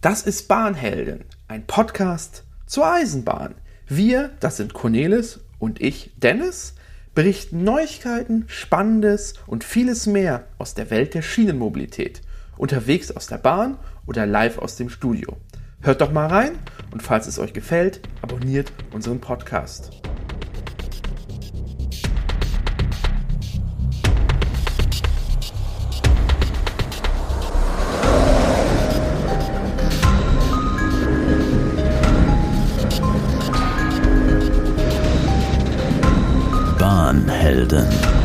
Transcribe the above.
Das ist Bahnhelden, ein Podcast zur Eisenbahn. Wir, das sind Cornelis und ich, Dennis, berichten Neuigkeiten, Spannendes und vieles mehr aus der Welt der Schienenmobilität. Unterwegs aus der Bahn oder live aus dem Studio. Hört doch mal rein und falls es euch gefällt, abonniert unseren Podcast. Bahnhelden.